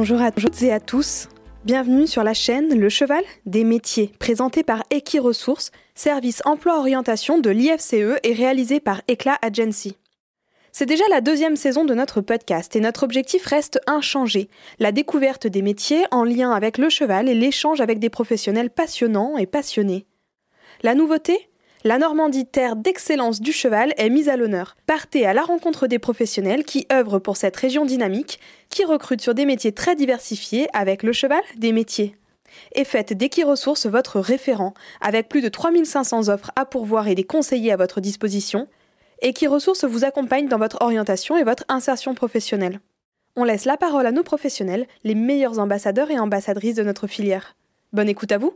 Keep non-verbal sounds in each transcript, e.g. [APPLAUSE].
Bonjour à toutes et à tous. Bienvenue sur la chaîne Le Cheval des métiers, présenté par Equiresources, service emploi-orientation de l'IFCE et réalisé par Eclat Agency. C'est déjà la deuxième saison de notre podcast et notre objectif reste inchangé, la découverte des métiers en lien avec le cheval et l'échange avec des professionnels passionnants et passionnés. La nouveauté? La Normandie, terre d'excellence du cheval, est mise à l'honneur. Partez à la rencontre des professionnels qui œuvrent pour cette région dynamique, qui recrutent sur des métiers très diversifiés avec le cheval des métiers. Et faites d'Equiresources votre référent, avec plus de 3500 offres à pourvoir et des conseillers à votre disposition. Equiresources vous accompagne dans votre orientation et votre insertion professionnelle. On laisse la parole à nos professionnels, les meilleurs ambassadeurs et ambassadrices de notre filière. Bonne écoute à vous!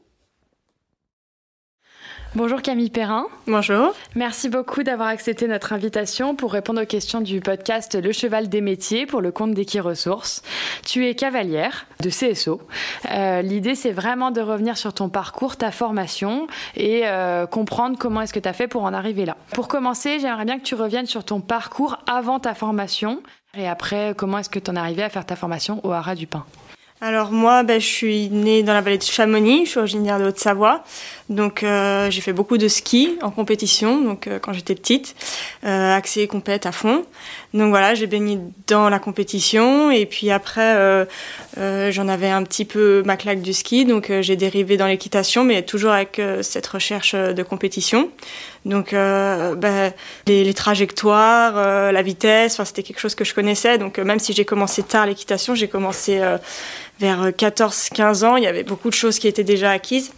Bonjour Camille Perrin. Bonjour. Merci beaucoup d'avoir accepté notre invitation pour répondre aux questions du podcast Le Cheval des métiers pour le compte d'Equiresources. Tu es cavalière de CSO. Euh, L'idée, c'est vraiment de revenir sur ton parcours, ta formation et euh, comprendre comment est-ce que tu as fait pour en arriver là. Pour commencer, j'aimerais bien que tu reviennes sur ton parcours avant ta formation et après, comment est-ce que tu en es arrivé à faire ta formation au Haras du Pin? Alors moi, ben, je suis née dans la vallée de Chamonix, je suis originaire de Haute-Savoie. Donc euh, j'ai fait beaucoup de ski en compétition, donc euh, quand j'étais petite, euh, accès compète à fond. Donc voilà, j'ai baigné dans la compétition et puis après euh, j'en avais un petit peu ma claque du ski, donc j'ai dérivé dans l'équitation, mais toujours avec cette recherche de compétition. Donc ben, les, les, trajectoires, la vitesse, c'était quelque chose que je connaissais. Donc même si j'ai commencé tard l'équitation, j'ai commencé vers 14-15 ans, il y avait beaucoup de choses qui étaient déjà acquises.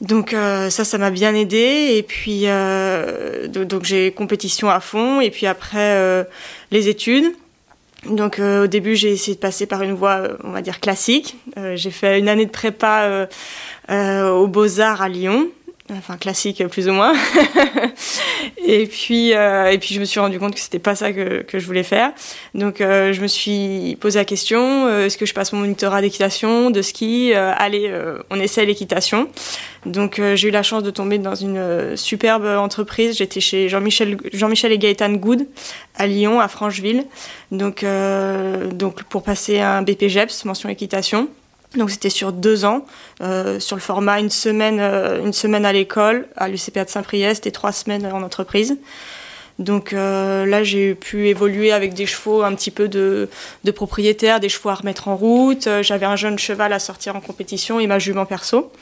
Donc euh, ça, ça m'a bien aidé. Et puis euh, donc, j'ai compétition à fond. Et puis après euh, les études. Donc au début, j'ai essayé de passer par une voie, on va dire classique. j'ai fait une année de prépa aux Beaux Arts à Lyon enfin classique plus ou moins. [LAUGHS] et puis euh, et puis je me suis rendu compte que c'était pas ça que, que je voulais faire. Donc euh, je me suis posé la question euh, est-ce que je passe mon monitorat d'équitation, de ski Allez, on essaie l'équitation. Donc j'ai eu la chance de tomber dans une superbe entreprise. J'étais chez Jean-Michel Jean-Michel et Gaëtan Good à Lyon, à Francheville. Donc donc pour passer un BPGEPS mention équitation. Donc c'était sur deux ans, euh, sur le format une semaine, euh, une semaine à l'école, à l'UCPA de Saint-Priest et trois semaines en entreprise. Donc euh, là, j'ai pu évoluer avec des chevaux un petit peu de, de propriétaires, des chevaux à remettre en route. J'avais un jeune cheval à sortir en compétition et ma jument perso.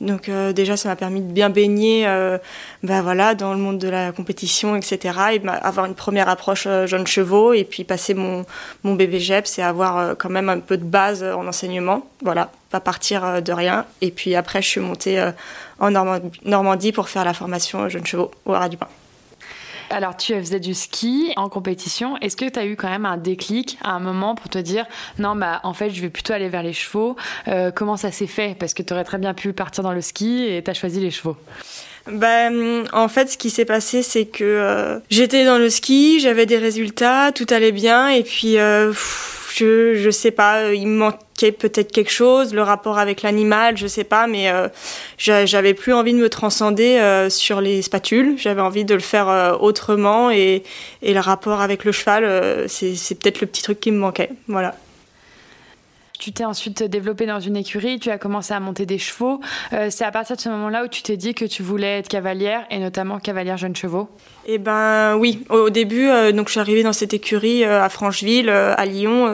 Donc euh, déjà, ça m'a permis de bien baigner euh, ben voilà, dans le monde de la compétition, etc. Et avoir une première approche euh, jeunes chevaux et puis passer mon, mon bébé GEPS et avoir euh, quand même un peu de base en enseignement. Voilà, pas partir de rien. Et puis après, je suis montée en Normandie pour faire la formation jeunes chevaux au Haras du. Alors, tu faisais du ski en compétition. Est-ce que tu as eu quand même un déclic à un moment pour te dire non, bah en fait, je vais plutôt aller vers les chevaux euh, Comment ça s'est fait? Parce que tu aurais très bien pu partir dans le ski et tu as choisi les chevaux. Ben, en fait, ce qui s'est passé, c'est que euh, j'étais dans le ski, j'avais des résultats, tout allait bien, et puis euh, je, je sais pas, euh, il me manquait peut-être quelque chose, le rapport avec l'animal, je sais pas, mais euh, j'avais plus envie de me transcender euh, sur les spatules, j'avais envie de le faire euh, autrement et, et, le rapport avec le cheval, euh, c'est peut-être le petit truc qui me manquait, voilà. Tu t'es ensuite développé dans une écurie, tu as commencé à monter des chevaux. Euh, c'est à partir de ce moment-là où tu t'es dit que tu voulais être cavalière et notamment cavalière jeune chevaux Eh ben oui, au début, euh, donc je suis arrivée dans cette écurie euh, à Francheville, à Lyon,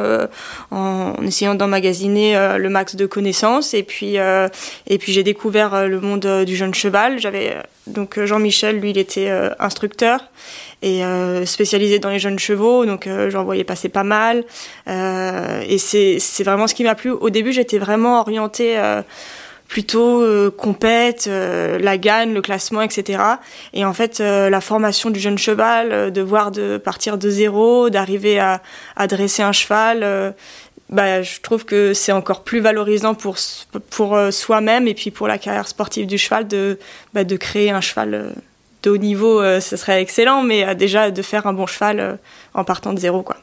en, en, essayant d'emmagasiner le max de connaissances. Et puis, et puis j'ai découvert le monde du jeune cheval. J'avais donc Jean-Michel, lui, il était instructeur et spécialisé dans les jeunes chevaux, donc euh, j'en voyais passer pas mal. Euh, et c'est vraiment ce qui m'a plu. Au début, j'étais vraiment orientée euh, plutôt euh, compète, euh, la gagne, le classement, etc. Et en fait, la formation du jeune cheval, de voir de partir de zéro, d'arriver à, dresser un cheval, bah, je trouve que c'est encore plus valorisant pour, pour soi-même et puis pour la carrière sportive du cheval de, bah, de créer un cheval de haut niveau, ce serait excellent, mais déjà de faire un bon cheval en partant de zéro, quoi.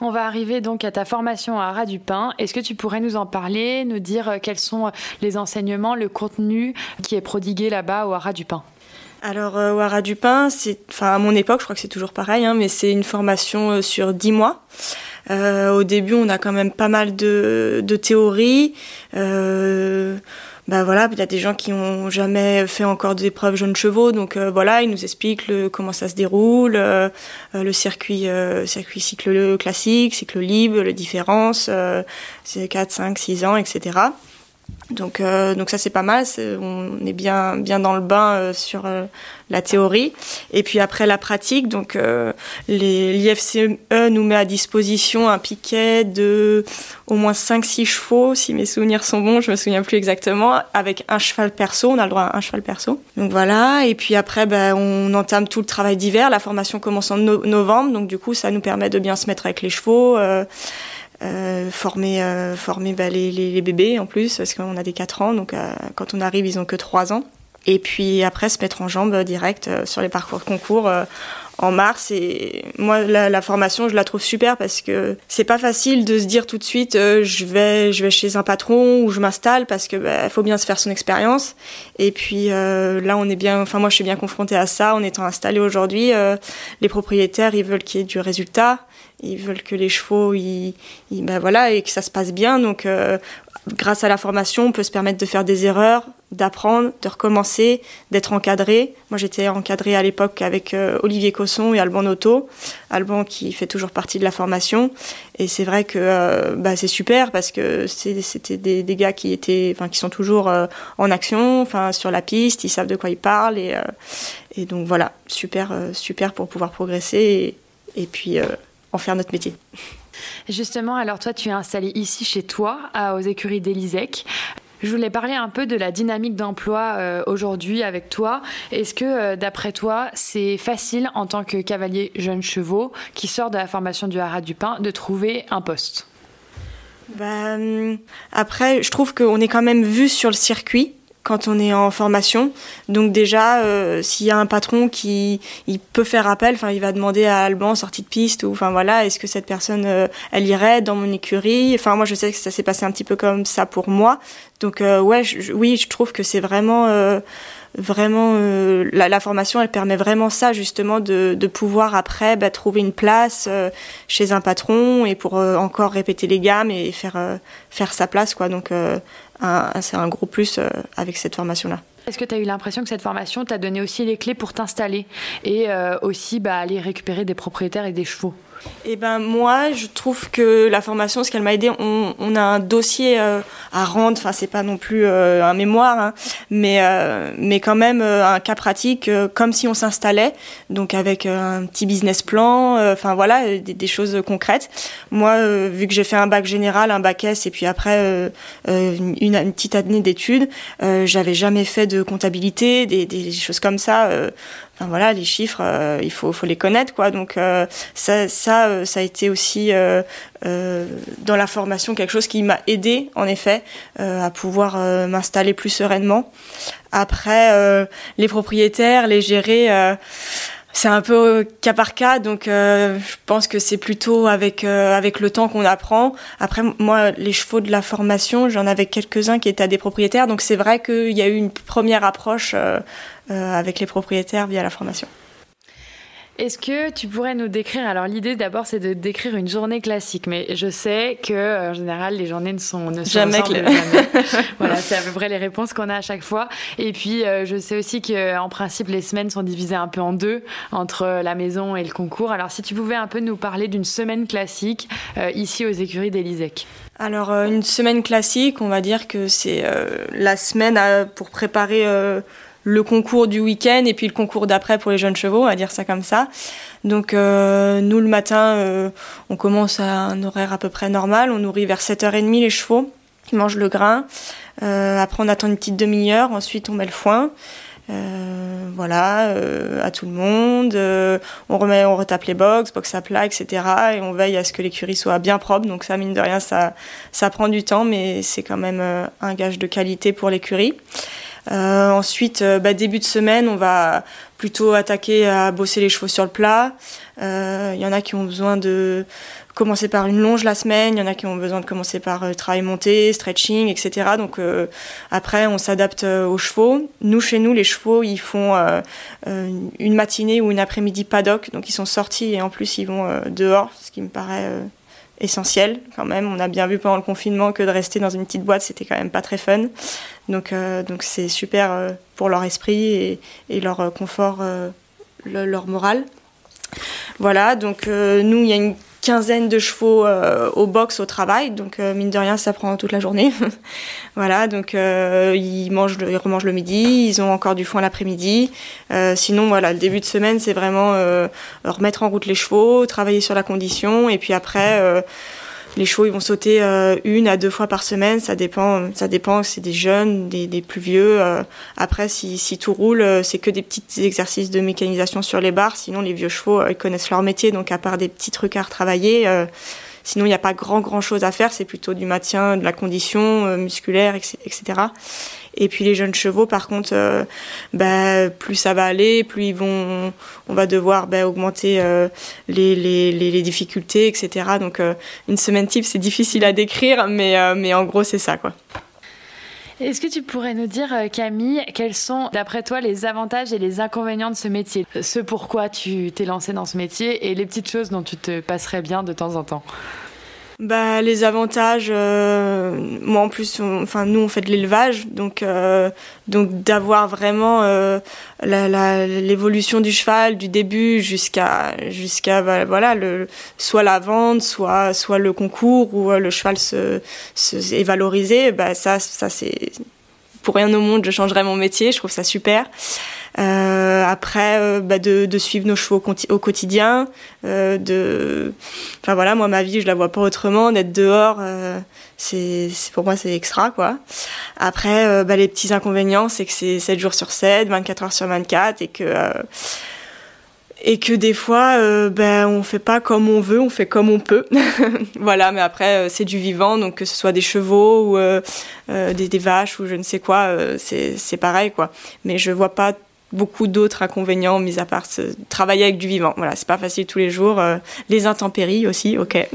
On va arriver donc à ta formation à Ras du Pin. Est-ce que tu pourrais nous en parler, nous dire quels sont les enseignements, le contenu qui est prodigué là-bas au Haras du Pin? Alors, euh, au Haras du Pin, c'est, enfin, à mon époque, je crois que c'est toujours pareil, hein, mais c'est une formation euh, sur 10 mois. au début, on a quand même pas mal de, de théories. Bah voilà, il y a des gens qui ont jamais fait encore d'épreuves jeunes chevaux, donc voilà, ils nous expliquent le, comment ça se déroule, le circuit, circuit cycle classique, cycle libre, les différences, c'est 4, 5, 6 ans, etc. Donc, euh, donc ça c'est pas mal, on est bien, bien dans le bain euh, sur euh, la théorie. Et puis après la pratique, donc l'IFCE nous met à disposition un piquet de au moins 5-6 chevaux, si mes souvenirs sont bons, je me souviens plus exactement, avec un cheval perso, on a le droit à un cheval perso. Donc voilà, et puis après ben, on entame tout le travail d'hiver, la formation commence en novembre, donc du coup ça nous permet de bien se mettre avec les chevaux. Euh, former euh, former bah, les, les, bébés en plus parce qu'on a des 4 ans donc euh, quand on arrive ils ont que 3 ans. Et puis après se mettre en jambe direct sur les parcours de concours en mars. Et moi la, la, formation je la trouve super parce que c'est pas facile de se dire tout de suite je vais je vais chez un patron ou je m'installe parce que bah, faut bien se faire son expérience. Et puis là on est bien enfin moi je suis bien confrontée à ça en étant installée aujourd'hui les propriétaires ils veulent qu'il y ait du résultat ils veulent que les chevaux, ils, ben voilà, et que ça se passe bien. Donc, euh, grâce à la formation, on peut se permettre de faire des erreurs, d'apprendre, de recommencer, d'être encadré. Moi, j'étais encadrée à l'époque avec euh, Olivier Cosson et Alban Noto. Alban qui fait toujours partie de la formation. Et c'est vrai que euh, bah, c'est super parce que c'était des, des, gars qui étaient, enfin, qui sont toujours en action, enfin, sur la piste, ils savent de quoi ils parlent. Et, et donc voilà, super, super pour pouvoir progresser. Et, et puis en faire notre métier. Justement, alors toi, tu es installé ici chez toi, aux écuries d'Elysec. Je voulais parler un peu de la dynamique d'emploi euh, aujourd'hui avec toi. Est-ce que, euh, d'après toi, c'est facile en tant que cavalier jeune chevaux qui sort de la formation du Haras du Pin de trouver un poste? Bah, Après, je trouve qu'on est quand même vu sur le circuit quand on est en formation. Donc déjà, euh, s'il y a un patron qui il peut faire appel, enfin il va demander à Alban sortie de piste ou enfin voilà, est-ce que cette personne euh, elle irait dans mon écurie? Enfin moi je sais que ça s'est passé un petit peu comme ça pour moi. Donc euh, ouais, oui, je trouve que c'est vraiment vraiment la, formation elle permet vraiment ça justement de, pouvoir après bah, trouver une place chez un patron et pour encore répéter les gammes et faire faire sa place quoi donc c'est un gros plus euh, avec cette formation-là. Est-ce que tu as eu l'impression que cette formation t'a donné aussi les clés pour t'installer et euh, aussi bah, aller récupérer des propriétaires et des chevaux? Eh ben moi, je trouve que la formation, ce qu'elle m'a aidé, on, a un dossier euh, à rendre. Enfin, c'est pas non plus euh, un mémoire, hein, mais euh, mais quand même un cas pratique, comme si on s'installait, donc avec un petit business plan. Enfin voilà, des, choses concrètes. Moi, vu que j'ai fait un bac général, un bac S, et puis après une, petite année d'études, j'avais jamais fait de comptabilité, des choses comme ça voilà, les chiffres, euh, il faut, faut les connaître, quoi. Donc euh, ça, ça, euh, ça a été aussi dans la formation quelque chose qui m'a aidé, en effet, à pouvoir m'installer plus sereinement. Après, les propriétaires, les gérer c'est un peu cas par cas, donc je pense que c'est plutôt avec avec le temps qu'on apprend. Après, moi, les chevaux de la formation, j'en avais quelques-uns qui étaient à des propriétaires, donc c'est vrai qu'il y a eu une première approche euh, avec les propriétaires via la formation. Est-ce que tu pourrais nous décrire Alors l'idée d'abord c'est de décrire une journée classique, mais je sais que en général les journées ne sont ne jamais claires. [LAUGHS] voilà, c'est à peu près les réponses qu'on a à chaque fois. Et puis euh, je sais aussi que en principe les semaines sont divisées un peu en deux entre la maison et le concours. Alors si tu pouvais un peu nous parler d'une semaine classique euh, ici aux écuries d'Elysec. Alors une semaine classique, on va dire que c'est la semaine pour préparer le concours du week-end et puis le concours d'après pour les jeunes chevaux, on va dire ça comme ça. Donc euh, nous le matin, euh, on commence à un horaire à peu près normal, on nourrit vers 7h30 les chevaux, qui mangent le grain. Euh, après on attend une petite demi-heure, ensuite on met le foin. voilà, à tout le monde. on remet, on retape les box, box à plat, etc. Et on veille à ce que l'écurie soit bien propre. Donc ça, mine de rien, ça, ça prend du temps, mais c'est quand même un gage de qualité pour l'écurie. Euh, ensuite, euh, bah, début de semaine, on va plutôt attaquer à bosser les chevaux sur le plat. Il euh, y en a qui ont besoin de commencer par une longe la semaine, il y en a qui ont besoin de commencer par travail monté, stretching, etc. Donc après, on s'adapte aux chevaux. Nous, chez nous, les chevaux, ils font une matinée ou une après-midi paddock, donc ils sont sortis et en plus ils vont dehors, ce qui me paraît essentiel quand même. On a bien vu pendant le confinement que de rester dans une petite boîte, c'était quand même pas très fun. Donc donc c'est super pour leur esprit et, leur confort, leur morale. Voilà, donc nous, il y a une quinzaine de chevaux euh, au box au travail, donc euh, mine de rien ça prend toute la journée. [LAUGHS] voilà, donc euh, ils mangent, ils remangent le midi, ils ont encore du foin l'après-midi. sinon voilà, le début de semaine c'est vraiment remettre en route les chevaux, travailler sur la condition et puis après les chevaux, ils vont sauter euh, une à deux fois par semaine. Ça dépend. Ça dépend. C'est des jeunes, des, des plus vieux. Euh. après, si, si, tout roule, euh, c'est que des petits exercices de mécanisation sur les barres. Sinon, les vieux chevaux, ils connaissent leur métier. Donc, à part des petits trucs à retravailler, sinon, il n'y a pas grand, grand chose à faire. C'est plutôt du maintien de la condition musculaire, etc. Et puis les jeunes chevaux, par contre, euh, bah, plus ça va aller, plus ils vont, on va devoir bah, augmenter euh, les, les, difficultés, etc. Donc euh, une semaine type, c'est difficile à décrire, mais, mais en gros, c'est ça, quoi. Est-ce que tu pourrais nous dire, Camille, quels sont, d'après toi, les avantages et les inconvénients de ce métier? Ce pourquoi tu t'es lancé dans ce métier et les petites choses dont tu te passerais bien de temps en temps bah, les avantages, euh, moi en plus, enfin nous on fait de l'élevage, donc euh, donc d'avoir vraiment euh, l'évolution du cheval du début jusqu'à jusqu'à bah, voilà le soit la vente, soit soit le concours où le cheval se, se est valorisé, bah ça ça c'est pour rien au monde je changerais mon métier, je trouve ça super. Euh, après, euh, bah de, suivre nos chevaux au quotidien. Euh, de, enfin voilà, moi ma vie je la vois pas autrement. D'être dehors, c'est pour moi c'est extra quoi. Après, bah, les petits inconvénients, c'est que c'est 7 jours sur 7, 24 heures sur 24 et que et que des fois euh, ben on fait pas comme on veut on fait comme on peut [LAUGHS] voilà mais après c'est du vivant donc que ce soit des chevaux ou des, des, vaches ou je ne sais quoi c'est pareil quoi mais je vois pas beaucoup d'autres inconvénients, mis à part travailler avec du vivant. Voilà, c'est pas facile tous les jours. Euh, les intempéries aussi, ok.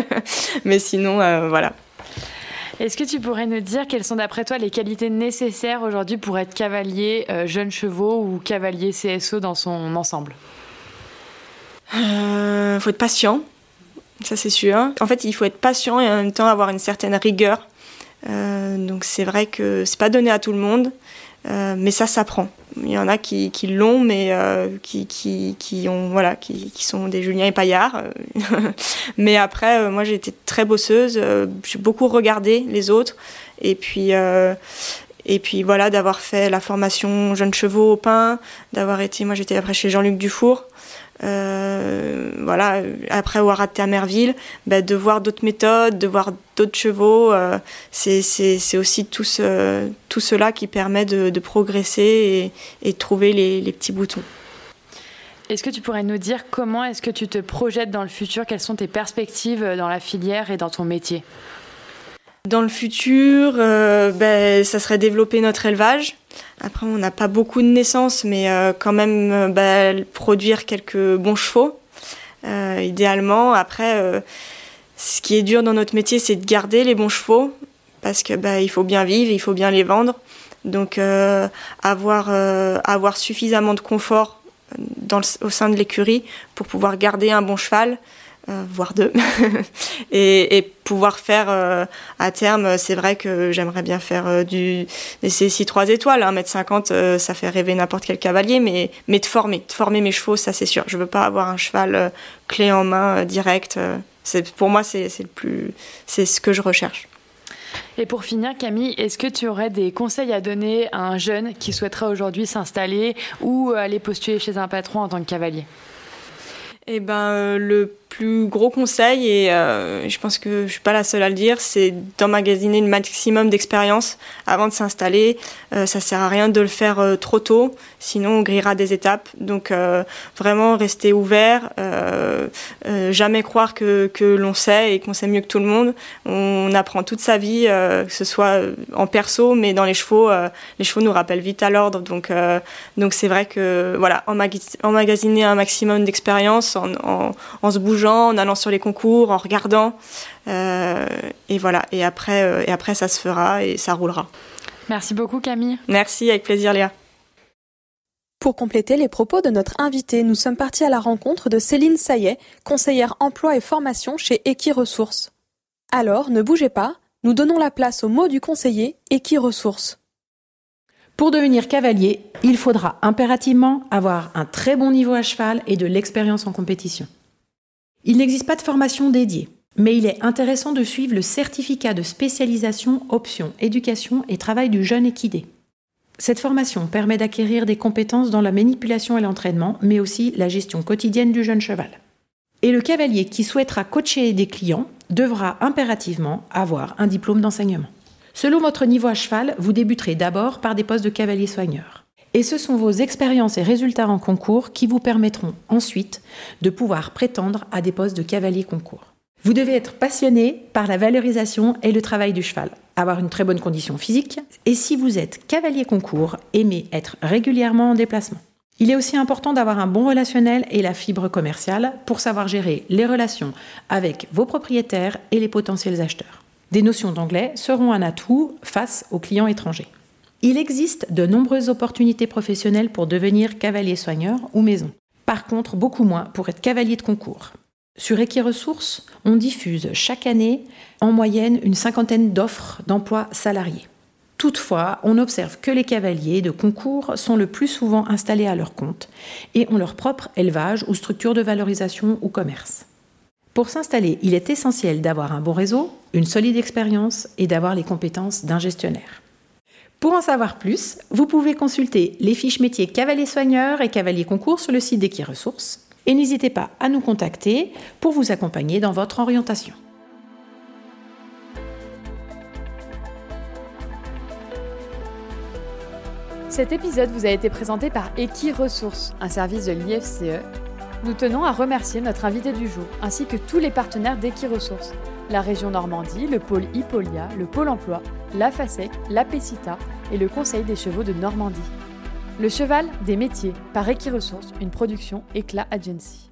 [LAUGHS] Mais sinon, euh, voilà. Est-ce que tu pourrais nous dire quelles sont d'après toi les qualités nécessaires aujourd'hui pour être cavalier euh, jeune chevaux ou cavalier CSO dans son ensemble? Il faut être patient, ça c'est sûr. En fait, il faut être patient et en même temps avoir une certaine rigueur. donc c'est vrai que c'est pas donné à tout le monde. Euh, mais ça s'apprend. Il y en a qui, qui l'ont, mais euh, qui, qui, qui, ont, voilà, qui, qui, sont des Julien et Paillard. [LAUGHS] mais après, euh, moi, j'ai été très bosseuse. j'ai beaucoup regardé les autres. Et puis, et puis voilà, d'avoir fait la formation Jeunes Chevaux au Pain, d'avoir été, moi, j'étais après chez Jean-Luc Dufour. Euh, voilà, après avoir été à Merville, bah, de voir d'autres méthodes, de voir d'autres chevaux, euh, c'est aussi tout, ce, tout cela qui permet de, progresser et, de trouver les, les petits boutons. Est-ce que tu pourrais nous dire comment est-ce que tu te projettes dans le futur? Quelles sont tes perspectives dans la filière et dans ton métier? Dans le futur, euh, ben, ça serait développer notre élevage, après, on n'a pas beaucoup de naissances, mais euh, quand même euh, bah, produire quelques bons chevaux, idéalement. Après, ce qui est dur dans notre métier, c'est de garder les bons chevaux, parce que bah, il faut bien vivre, il faut bien les vendre. Donc, avoir, suffisamment de confort au sein de l'écurie pour pouvoir garder un bon cheval, euh, voire deux, [LAUGHS] et, et, pouvoir faire euh, à terme, c'est vrai que j'aimerais bien faire euh, du CSI 3 étoiles, 1m50, hein, ça fait rêver n'importe quel cavalier, mais, mais de former, de former mes chevaux, ça c'est sûr. Je veux pas avoir un cheval clé en main direct. c'est pour moi, c'est le plus, c'est ce que je recherche. Et pour finir, Camille, est-ce que tu aurais des conseils à donner à un jeune qui souhaiterait aujourd'hui s'installer ou aller postuler chez un patron en tant que cavalier? Eh ben, le plus gros conseil, et euh, je pense que je suis pas la seule à le dire, c'est d'emmagasiner le maximum d'expérience avant de s'installer. Euh, ça sert à rien de le faire euh, trop tôt, sinon on grillera des étapes. Donc euh, vraiment rester ouvert, jamais croire que, l'on sait et qu'on sait mieux que tout le monde. On, apprend toute sa vie, que ce soit en perso, mais dans les chevaux, les chevaux nous rappellent vite à l'ordre. Donc donc c'est vrai que voilà, emmagasiner un maximum d'expérience en, en, en se bougeant en allant sur les concours, en regardant. Euh, et voilà. Et après, euh, et après, ça se fera et ça roulera. Merci beaucoup, Camille. Merci, avec plaisir, Léa. Pour compléter les propos de notre invité, nous sommes partis à la rencontre de Céline Saillet, conseillère emploi et formation chez Equiresources. Alors, ne bougez pas, nous donnons la place au mot du conseiller Equiresources. Pour devenir cavalier, il faudra impérativement avoir un très bon niveau à cheval et de l'expérience en compétition. Il n'existe pas de formation dédiée, mais il est intéressant de suivre le certificat de spécialisation option éducation et travail du jeune équidé. Cette formation permet d'acquérir des compétences dans la manipulation et l'entraînement, mais aussi la gestion quotidienne du jeune cheval. Et le cavalier qui souhaitera coacher des clients devra impérativement avoir un diplôme d'enseignement. Selon votre niveau à cheval, vous débuterez d'abord par des postes de cavalier soigneur. Et ce sont vos expériences et résultats en concours qui vous permettront ensuite de pouvoir prétendre à des postes de cavalier concours. Vous devez être passionné par la valorisation et le travail du cheval, avoir une très bonne condition physique, et si vous êtes cavalier concours, aimez être régulièrement en déplacement. Il est aussi important d'avoir un bon relationnel et la fibre commerciale pour savoir gérer les relations avec vos propriétaires et les potentiels acheteurs. Des notions d'anglais seront un atout face aux clients étrangers. Il existe de nombreuses opportunités professionnelles pour devenir cavalier soigneur ou maison. Par contre, beaucoup moins pour être cavalier de concours. Sur Equiresources, on diffuse chaque année en moyenne une cinquantaine d'offres d'emploi salariés. Toutefois, on observe que les cavaliers de concours sont le plus souvent installés à leur compte et ont leur propre élevage ou structure de valorisation ou commerce. Pour s'installer, il est essentiel d'avoir un bon réseau, une solide expérience et d'avoir les compétences d'un gestionnaire. Pour en savoir plus, vous pouvez consulter les fiches métiers cavalier soigneur et cavalier concours sur le site d'Equiresources et n'hésitez pas à nous contacter pour vous accompagner dans votre orientation. Cet épisode vous a été présenté par Equiresources, un service de l'IFCE nous tenons à remercier notre invité du jour, ainsi que tous les partenaires d'Equiresources, la région Normandie, le pôle Hippolia, le pôle emploi, la FASEC, la PECITA et le Conseil des chevaux de Normandie. Le cheval des métiers par Equiresources, une production Éclat Agency.